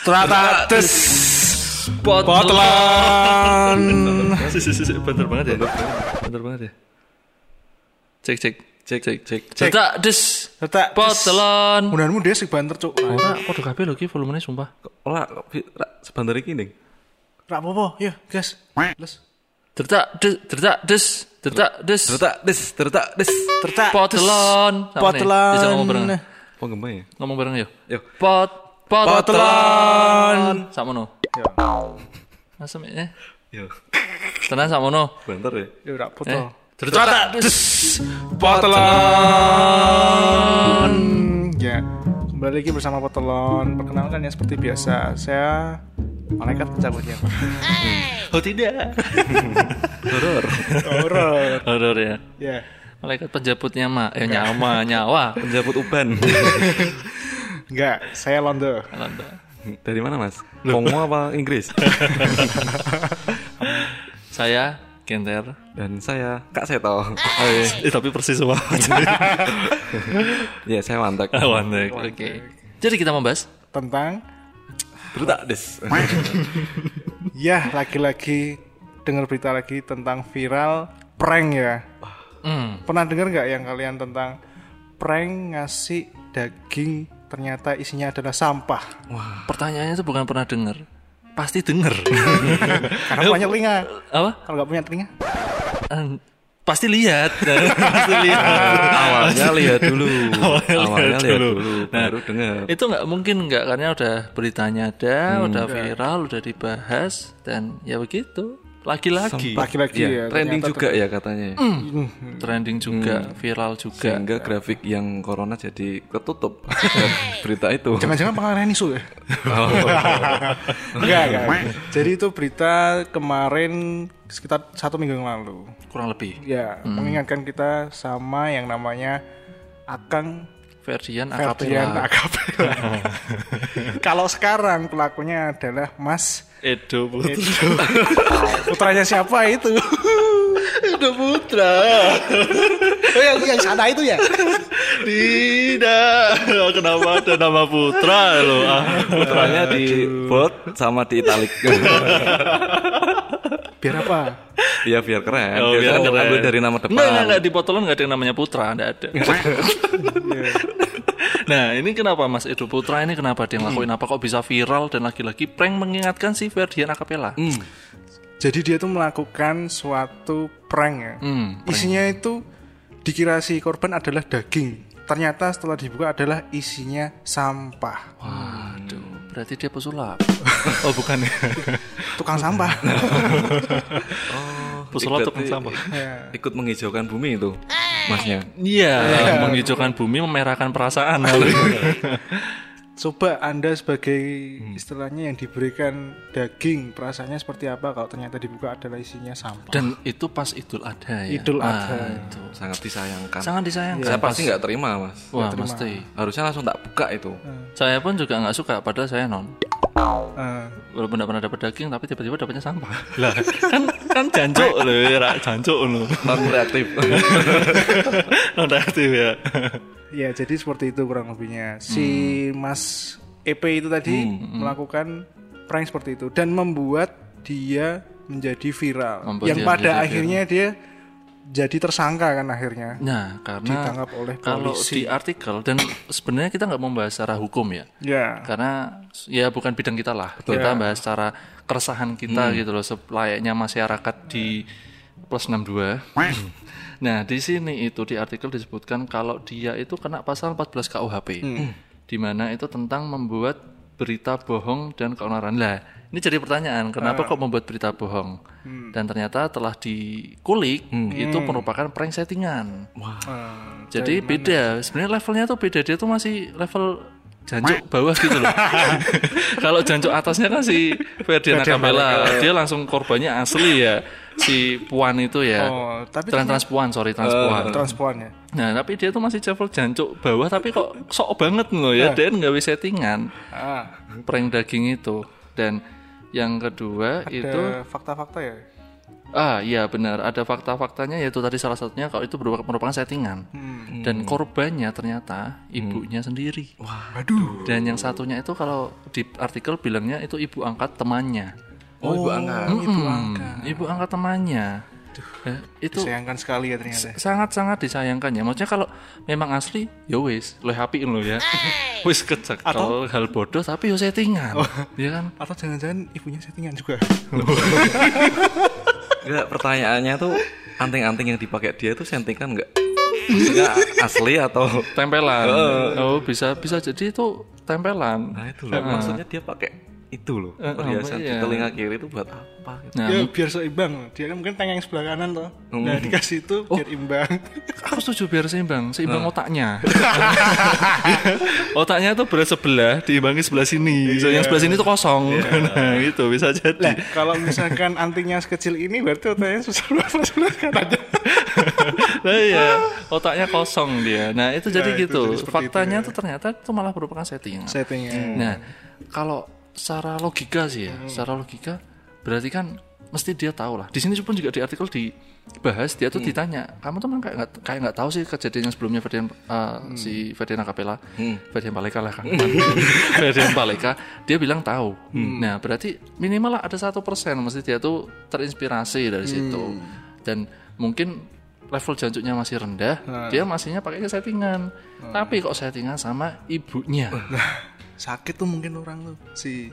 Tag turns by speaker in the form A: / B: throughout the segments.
A: Ternyata des
B: Potlan.
A: Bener banget ya. Bener banget ya. Cek cek cek cek cek. Cetak des.
B: Ternyata
A: Potlan.
B: Mudah-mudahan dia sih banter cuk.
A: Ora podo kabeh lho ki volumenya sumpah.
C: Ora, sebentar iki ning.
B: Rak apa-apa, yuk gas. Les.
A: Tertak des, tertak des, tertak des.
C: Tertak des, tertak des.
B: Tertak
A: Potlan.
B: Potlan.
A: Bisa ngomong bareng.
C: Ya?
A: Ngomong bareng yuk.
C: Yuk.
A: Pot
B: Potlan.
A: Sakmono.
B: Ya.
A: Asem eh.
C: Yo.
A: Tenan sakmono.
C: Bentar ya.
B: Yuk rak
A: Eh.
B: foto.
A: Tertak des.
B: Potelon. Ya, kembali lagi bersama Potelon. Perkenalkan ya seperti biasa, saya malaikat pencabutnya.
A: Oh tidak.
C: Horor.
B: Horor.
A: Horor ya.
B: Ya,
A: Malaikat penjemputnya mah eh nyawa nyawa.
C: Penjemput uban.
B: enggak, saya Londo.
A: Alhamdulillah.
C: Dari mana, Mas? Kongo apa Inggris?
A: Saya Genter.
C: Dan saya Kak Seto.
A: Eh, tapi persis semua.
C: ya, saya mantek.
A: Wandek. Oke. Jadi kita membahas
B: Tentang
C: Tertak des.
B: ya lagi-lagi dengar berita lagi tentang viral prank ya.
A: hmm,
B: Pernah dengar nggak yang kalian tentang prank ngasih daging ternyata isinya adalah sampah?
A: pertanyaannya itu bukan pernah dengar. Pasti dengar.
B: Karena punya telinga.
A: Apa?
B: Kalau nggak punya telinga,
A: Eh, pasti lihat. pasti lihat.
C: Awalnya lihat dulu.
A: Awalnya
C: Awalnya
A: lihat
C: lihat
A: dulu.
C: dulu,
A: Nah,
C: baru dengar.
A: Itu nggak mungkin nggak karena udah beritanya ada, udah viral, udah dibahas dan ya begitu. Lagi-lagi
B: laki-laki ya.
C: Ya, trending juga ya katanya. ya.
A: trending juga, viral juga.
C: Sehingga grafik yang corona jadi ketutup berita itu.
B: Jangan-jangan pengalihan isu ya?
C: Oh.
B: enggak, enggak. Jadi itu berita kemarin sekitar satu minggu yang lalu.
A: Kurang lebih.
B: Ya, mengingatkan kita sama yang namanya Akang
A: Ferdian
B: Ferdian
A: Akapela.
B: Akapela. Kalau sekarang pelakunya adalah Mas
A: Edo Putra.
B: putranya siapa itu?
A: Edo Putra.
B: oh, yang, yang sana itu ya?
A: Tidak. Kenapa ada nama Putra loh? Ah.
C: Putranya di bold sama di italic.
B: Biar apa?
C: Iya biar keren.
A: Oh, biar
C: kan
A: keren.
C: ambil dari nama depan.
A: Enggak, enggak, enggak. Di Potolan enggak ada yang namanya Putra, enggak ada. Nah, ini kenapa Mas Edo Putra ini kenapa dia ngelakuin apa kok bisa viral dan lagi-lagi prank mengingatkan si Ferdian Akapela?
C: Hmm.
B: Jadi dia tuh melakukan suatu prank ya.
A: Hmm,
B: Isinya itu dikira si korban adalah daging. Ternyata setelah dibuka adalah isinya sampah.
A: Waduh, berarti dia pesulap. oh, bukan ya.
B: Tukang sampah.
A: Pesulap
C: Berarti
A: tukang sampah.
B: Ya.
C: Ikut menghijaukan bumi itu, masnya.
A: Iya, menghijaukan bumi, memerahkan perasaan.
B: Coba Anda sebagai istilahnya yang diberikan daging, perasaannya seperti apa kalau ternyata dibuka adalah isinya sampah.
A: dan itu pas Idul Adha ya.
B: Idul
A: Ah,
B: Adha.
A: itu.
C: Sangat disayangkan.
A: Sangat disayangkan.
C: Saya pasti nggak terima, Mas.
A: Wah, mesti.
C: Harusnya langsung tak buka itu.
A: Saya pun juga nggak suka, padahal saya non.
B: Eh,
A: Walaupun tidak pernah dapat daging, tapi tiba-tiba dapatnya sampah. Lah, kan kan jancuk loh, ya, jancuk loh.
C: Non reaktif.
A: non reaktif ya.
B: ya jadi seperti itu kurang lebihnya. Si Mas EP itu tadi melakukan prank seperti itu dan membuat dia menjadi viral.
A: Membuat
B: yang
A: dia
B: pada akhirnya dia jadi tersangka kan akhirnya.
A: Nah, karena
B: Ditangkap oleh
A: kalau
B: polisi.
A: di artikel dan sebenarnya kita nggak membahas secara hukum ya,
B: Ya.
A: karena ya bukan bidang kita lah. Kita bahas secara keresahan kita gitu loh, selayaknya masyarakat di plus 62. nah, di sini itu di artikel disebutkan kalau dia itu kena pasal 14 KUHP. Di mana itu tentang membuat berita bohong dan keonaran. Lah, ini jadi pertanyaan, kenapa kok membuat berita bohong? Dan ternyata telah dikulik itu merupakan prank settingan.
B: Eh,
A: Jadi beda. Sebenarnya levelnya tuh beda. Dia tuh masih level jancuk bawah gitu loh. Kalau jancuk atasnya kan si Ferdian Akapela, dia langsung korbannya asli ya. Si Puan itu ya.
B: Oh, tapi
A: Trans trans Puan, sorry trans Puan.
B: transpuan ya.
A: Nah, tapi dia tuh masih level jancuk bawah tapi kok sok banget loh ya. Dan nggak bisa settingan
B: Ah,
A: prank daging itu. Dan yang kedua itu
B: ada fakta-fakta ya.
A: Ah iya benar ada fakta-faktanya yaitu tadi salah satunya kalau itu merupakan, merupakan settingan
B: Hmm.
A: dan korbannya ternyata ibunya sendiri.
B: Waduh.
A: Dan yang satunya itu kalau di artikel bilangnya itu ibu angkat temannya.
C: Oh, ibu angkat.
B: Ibu
A: Mm-mm,
B: angkat.
A: Ibu angkat temannya. Eh, itu
B: Disayangkan sekali ya ternyata.
A: sangat-sangat disayangkan ya. Maksudnya kalau memang asli, ya wis, lo happy lo ya. wis kecek kalau hal bodoh tapi yo settingan. Ya kan?
B: Atau jangan-jangan ibunya settingan juga.
C: Enggak, pertanyaannya tuh anting-anting yang dipakai dia itu settingan enggak? Maksudnya asli atau
A: Tempelan. Oh, bisa bisa jadi itu tempelan.
C: Nah itu loh, maksudnya dia pakai itu loh perhiasan di
A: iya.
C: telinga kiri itu buat apa gitu.
A: Nah,
B: ya biar seimbang. Dia kan mungkin tangan yang sebelah kanan toh. Nah dikasih itu biar imbang.
A: aku setuju biar seimbang, seimbang otaknya. otaknya tuh berat sebelah, diimbangi sebelah sini. So, yang sebelah sini tuh kosong. nah, itu bisa jadi.
B: Kalau misalkan antingnya sekecil ini berarti otaknya susah berapa sebelah kanan.
A: Nah iya, otaknya kosong dia. Nah itu jadi
B: itu
A: gitu.
B: jadi
A: Faktanya
B: itu
A: tuh ternyata itu malah merupakan settingan.
B: Settingnya.
A: Nah kalau secara logika sih ya,
B: Hmm.
A: secara logika berarti kan mesti dia tahu lah. Di sini pun juga di artikel dibahas dia
B: Hmm.
A: tuh ditanya, kamu tuh kayak nggak kayak nggak tahu sih kejadian yang sebelumnya Ferdian uh,
B: Hmm.
A: si Ferdian Capella, Ferdian Paleka lah kan, Ferdian Paleka, dia bilang tahu.
B: Hmm.
A: Nah berarti minimal lah ada satu persen mesti dia tuh terinspirasi dari situ
B: Hmm.
A: dan mungkin level jancuknya masih rendah,
B: Nah.
A: dia masihnya pakai settingan. Tapi kok settingan sama ibunya.
B: Sakit tuh mungkin orang tuh si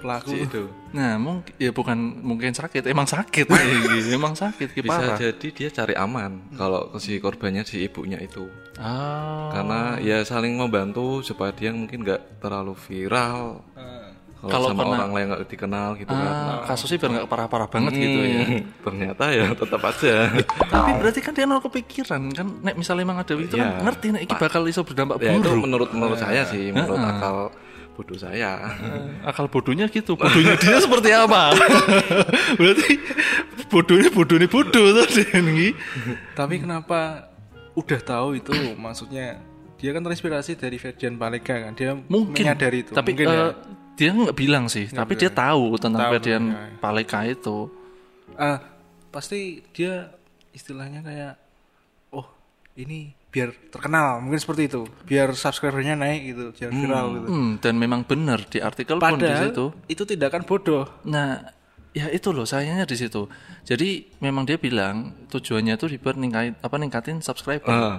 B: pelaku tuh.
C: Itu
A: Nah, mungkin ya bukan mungkin sakit, emang sakit, Iya, emang sakit,
C: bisa
A: parah.
C: jadi dia cari aman kalau si korbannya si ibunya itu.
A: Ah,
C: Karena ya saling membantu supaya dia mungkin nggak terlalu viral. Kalau
A: Kalau
C: sama
A: kena-
C: orang lain nggak dikenal gitu kan.
A: ah, kasusnya biar nggak parah-parah banget gitu ya.
C: Hmm, Ternyata ya tetap aja.
A: Tapi berarti kan dia nol kepikiran kan, nek misalnya emang ada itu kan
C: Iya.
A: ngerti nek iki bakal iso berdampak
C: ya itu
A: buruk.
C: menurut menurut saya sih, menurut akal bodoh saya.
A: Akal bodohnya gitu, bodohnya dia seperti apa? berarti bodohnya bodohnya bodoh nih.
B: Tapi kenapa udah tahu itu maksudnya dia kan terinspirasi dari Ferdian Paleka kan. Dia
A: Mungkin
B: menyadari itu.
A: Tapi
B: Mungkin
A: eh,
B: ya.
A: Dia nggak bilang sih, tapi dia tahu tentang
B: Tahu,
A: Ferdian
B: ya.
A: Paleka itu.
B: Ah, pasti dia istilahnya kayak oh ini biar terkenal mungkin seperti itu biar subscribernya naik gitu biar viral gitu
A: Hmm, dan memang benar di artikel pun di
B: padahal
A: situ.
B: itu tindakan bodoh
A: Nah, ya itu loh sayangnya di situ. Jadi memang dia bilang tujuannya itu dibuat ningkatin apa ningkatin subscriber.
C: Ah.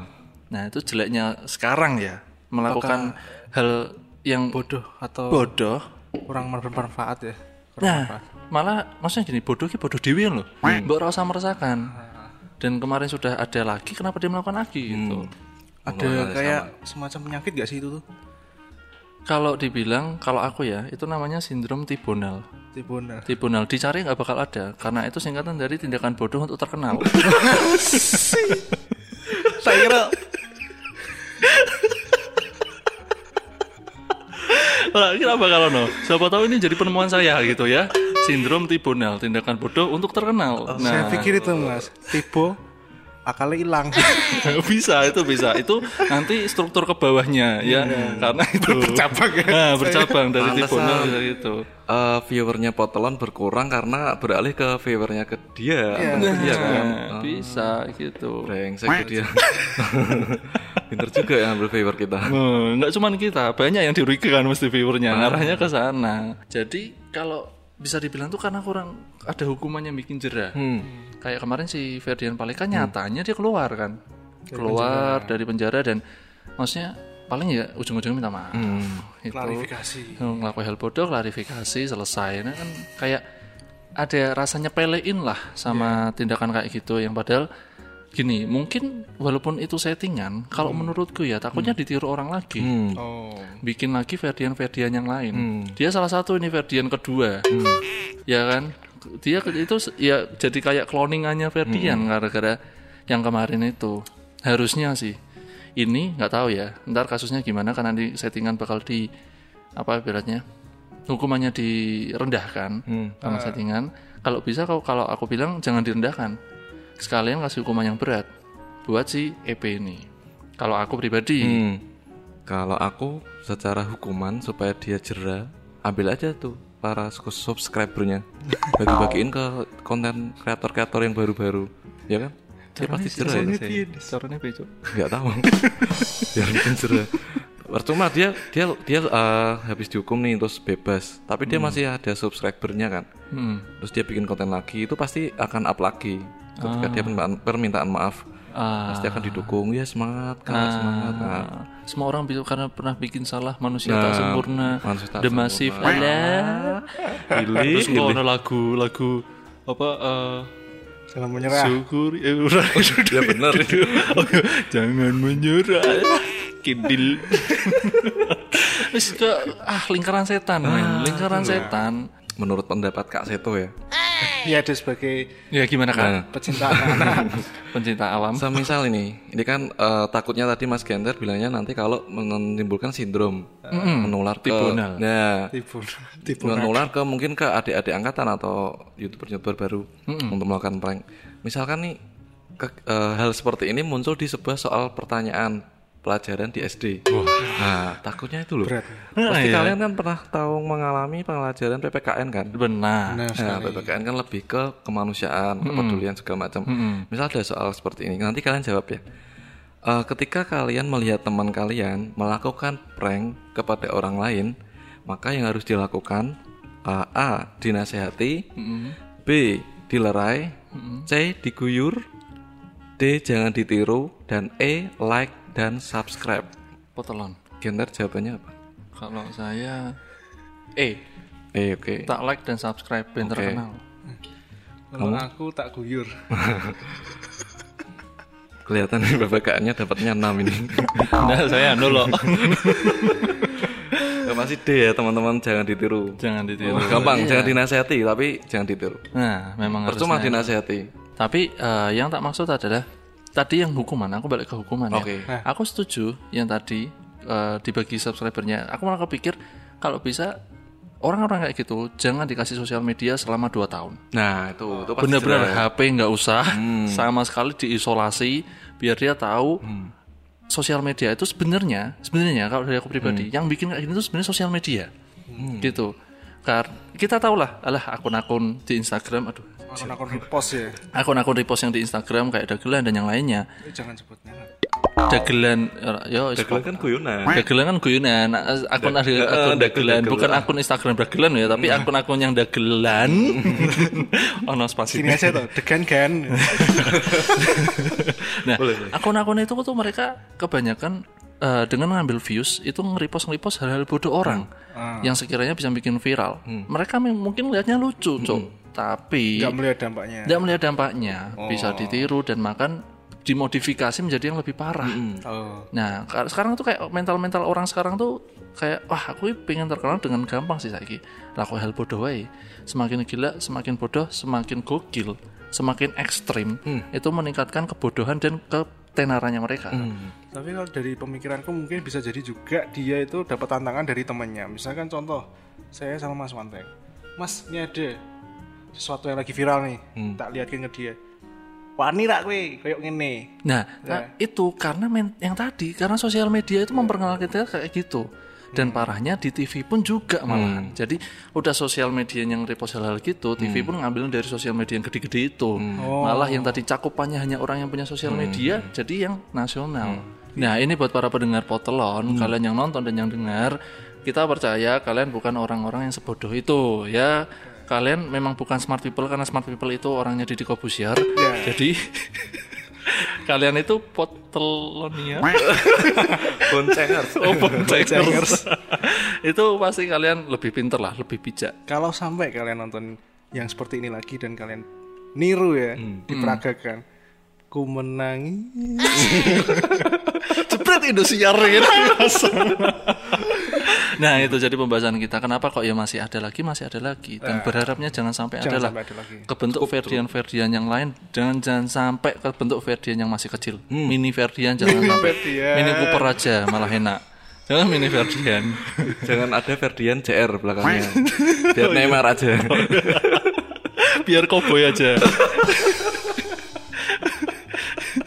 A: Nah, itu jeleknya sekarang ya melakukan hal yang
B: bodoh atau
A: bodoh.
B: kurang bermanfaat ya kurang
A: Nah,
B: manfaat.
A: malah maksudnya gini, bodoh ki bodoh dewi loh. Mbok ora usah meresahkan. Dan kemarin sudah ada lagi, kenapa dia melakukan lagi gitu?
B: ada kayak semacam penyakit gak sih itu tuh
A: Kalau dibilang, kalau aku ya, itu namanya sindrom tibonal.
B: tibunan
A: Tribunal dicari nggak bakal ada karena itu singkatan dari tindakan bodoh untuk terkenal.
B: saya kira
A: Kira bakal no. Siapa tahu ini jadi penemuan saya gitu ya. Sindrom tribunal, tindakan bodoh untuk terkenal.
B: saya
A: Nah,
B: pikir itu mas tibo akalnya hilang
A: bisa itu bisa. Itu nanti struktur ke bawahnya ya. Karena itu
B: bercabang ya
A: Nah, bercabang dari tribunal bisa gitu.
C: Eh, viewernya Potelon berkurang karena beralih ke viewernya ke dia.
B: Iya.
C: Iya kan?
A: Nah, bisa gitu.
C: Brengsek tuh dia. Pinter juga ya ambil viewer kita.
A: Nah, nggak cuman kita, banyak yang dirugikan mesti viewernya, ngarahnya ke sana. Jadi kalau bisa dibilang tuh karena kurang ada hukuman yang bikin jerah.
C: Hmm.
A: Kayak kemarin si Ferdian Paleka nyatanya dia keluar kan, keluar dari penjara dan maksudnya paling ya ujung-ujungnya minta maaf. Itu
B: klarifikasi
A: ngelakuin hal bodoh, klarifikasi selesai. Nah kan kayak ada rasanya pelein lah sama tindakan kayak gitu yang padahal gini mungkin walaupun itu settingan kalau menurutku ya takutnya ditiru orang lagi.
C: Hmm.
B: oh.
A: Bikin lagi Ferdian Ferdian yang lain. Dia salah satu ini Ferdian kedua. Ya kan? Dia itu ya jadi kayak cloningannya Ferdian gara-gara yang kemarin itu. Harusnya sih. Ini nggak tahu ya. Ntar kasusnya gimana karena di settingan bakal di apa ibaratnya hukumannya direndahkan sama settingan. Kalau bisa kalau kalau aku bilang jangan direndahkan sekalian kasih hukuman yang berat buat si EP ini. Kalau aku pribadi.
C: Hmm. Kalau aku secara hukuman supaya dia jerah, ambil aja tuh para subscribernya. Bagi-bagiin ke konten kreator-kreator yang baru-baru. Ya kan? Dia pasti jerah ya.
A: Caranya
C: tahu. Ya mungkin jerah percuma dia dia dia eh, habis dihukum nih terus bebas. Tapi dia masih ada subscribernya kan?
A: Hmm.
C: terus dia bikin konten lagi itu pasti akan up lagi. Ketika dia permintaan, permintaan maaf.
A: Ah.
C: pasti akan didukung. Ya semangat kak semangat Kak.
A: Ah, semua orang bisa karena pernah bikin salah manusia
C: Nah,
A: tak sempurna.
C: manusia tak
A: The Massive
C: Pilih,
A: terus ada lagu lagu apa eh
B: Jangan menyerah.
A: syukur udah,
C: ya benar
A: jangan menyerah kidil Wis ke ah lingkaran setan men. Lingkaran setan
C: menurut pendapat kak Seto ya.
B: Ya ada sebagai
A: ya gimana kan
C: Nah.
B: pecinta anak.
A: pencinta alam.
C: Semisal ini ini kan eh, takutnya tadi Mas Genter bilangnya nanti kalau menimbulkan sindrom menular ke
A: Tibonal.
C: nah.
B: Tipu tipu
C: menular ke mungkin ke adik-adik angkatan atau youtuber-youtuber baru untuk melakukan prank. Misalkan nih ke- eh, hal seperti ini muncul di sebuah soal pertanyaan pelajaran di SD. Nah, takutnya itu loh.
B: Berat.
C: Pasti kalian kan pernah tahu mengalami pelajaran PPKN kan?
A: benar
B: Nah,
C: Nah, PPKN kan lebih ke kemanusiaan, kepedulian segala macam. Misal ada soal seperti ini, nanti kalian jawab ya. Eh, ketika kalian melihat teman kalian melakukan prank kepada orang lain, maka yang harus dilakukan eh, A. Dinasehati, B. Dilerai, C. Diguyur, D. Jangan ditiru, dan E. Like dan subscribe.
A: potelon
C: Genter jawabannya apa?
A: kalau saya eh
C: E. Oke.
A: tak like dan subscribe biar
C: Oke.
A: terkenal
B: Kalau aku tak guyur.
C: Kelihatan nih PPKN-nya dapatnya 6 ini.
A: nah saya anu loh
C: Ya, masih D ya teman-teman jangan ditiru.
A: jangan ditiru
C: Gampang, jangan dinasehati tapi jangan ditiru.
A: nah memang
C: Percuma
A: harusnya
C: dinasehati.
A: tapi eh, yang tak maksud adalah tadi yang hukuman aku balik ke hukuman ya.
C: Oke.
A: aku setuju yang tadi eh, dibagi subscribernya. Aku malah kepikir kalau bisa orang-orang kayak gitu jangan dikasih sosial media selama 2 tahun.
C: Nah, itu itu ya.
A: HP nggak usah sama sekali diisolasi biar dia tahu sosial media itu sebenarnya sebenarnya kalau dari aku pribadi yang bikin kayak gini itu sebenarnya sosial media. Gitu. Karena kita tahu lah alah akun-akun di Instagram aduh
B: Akun-akun repost ya.
A: akun-akun repost yang di Instagram kayak dagelan dan yang lainnya
B: Eh, Jangan sebut merek.
A: dagelan eh, yo wis
C: Dagelan kan guyonan.
A: dagelan kan guyonan akun ada akun dagelan bukan akun Instagram dagelan ya tapi akun-akun yang dagelan ono spasi
B: Sini aja tuh, degan kan.
A: Nah, akun-akun itu tuh mereka kebanyakan eh, dengan mengambil views itu nge-repost nge-repost hal-hal bodoh orang yang sekiranya bisa bikin viral. Mereka mem- mungkin lihatnya lucu, Cok. Tapi
B: Gak melihat dampaknya.
A: tidak melihat dampaknya, bisa ditiru dan makan dimodifikasi menjadi yang lebih parah.
B: Oh.
A: Nah, ka- sekarang tuh kayak mental-mental orang sekarang tuh kayak wah aku pengen terkenal dengan gampang sih saiki. Laku hal bodoh wae. Semakin gila, semakin bodoh, semakin gokil, semakin ekstrim. Itu meningkatkan kebodohan dan ketenarannya mereka.
B: Tapi kalau dari pemikiranku mungkin bisa jadi juga dia itu dapat tantangan dari temannya. Misalkan contoh, saya sama Mas Wanteng. Mas, ini ada sesuatu yang lagi viral nih. Tak lihatkan ke dia. Wani rak kowe, koyo ngene.
A: Nah, nah, itu karena men- yang tadi karena sosial media itu memperkenalkan kita kayak gitu. Dan parahnya di TV pun juga malahan. Jadi udah sosial media yang repost hal-hal gitu, TV pun ngambil dari sosial media yang gede-gede itu. Malah yang tadi cakupannya hanya orang yang punya sosial media, jadi yang nasional. Nah, ini buat para pendengar potelon, kalian yang nonton dan yang dengar, kita percaya kalian bukan orang-orang yang sebodoh itu, ya. Kalian memang bukan smart people karena smart people itu orangnya Deddy Kobusier. Jadi kalian itu potelonia
C: Boncengers.
A: oh boncengers itu pasti kalian lebih pinter lah lebih bijak
B: Kalau sampai kalian nonton yang seperti ini lagi dan kalian niru ya, diperagakan. Ku menangis.
A: jepret Indosiar gitu nah itu jadi pembahasan kita kenapa kok ya masih ada lagi masih ada lagi dan berharapnya jangan sampai ada
B: Jangan
A: lah
B: sampai ada lagi.
A: kebentuk Ferdian Ferdian yang lain jangan jangan sampai ke bentuk Ferdian yang masih kecil mini Ferdian jangan sampai
B: Ferdian.
A: mini Cooper aja malah enak jangan mini Ferdian
C: Jangan ada Ferdian CR belakangnya. Biar Neymar aja.
A: biar koboi aja.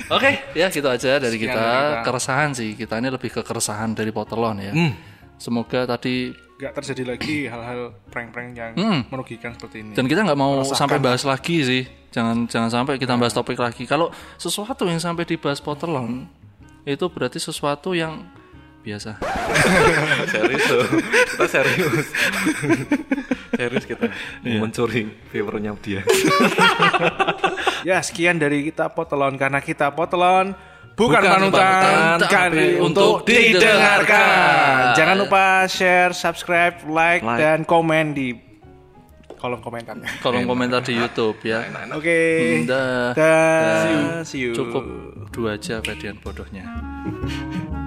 A: Oke, ya gitu aja dari kita.
B: kita.
A: Keresahan sih, kita ini lebih ke keresahan dari Potelon ya.
C: Hmm.
A: Semoga tadi
B: nggak terjadi lagi hal-hal prank-prank yang merugikan seperti ini.
A: Dan kita nggak mau sampai bahas lagi sih. Jangan jangan sampai kita bahas topik lagi. Kalau sesuatu yang sampai dibahas Potterlon itu berarti sesuatu yang biasa.
C: serius loh. Kita serius. serius kita mau mencuri viewernya dia.
B: Ya, sekian dari kita Potelon karena kita Potelon bukan,
A: Bukan
B: panutan,
A: panutan,
B: kan
A: tapi
B: untuk didengarkan. Jangan lupa share, subscribe, like,
C: Like.
B: dan komen di kolom komentarnya.
A: Kolom komentar di YouTube ya.
B: Oke.
A: Dah.
B: Dah. See you.
A: Cukup dua aja pedian bodohnya.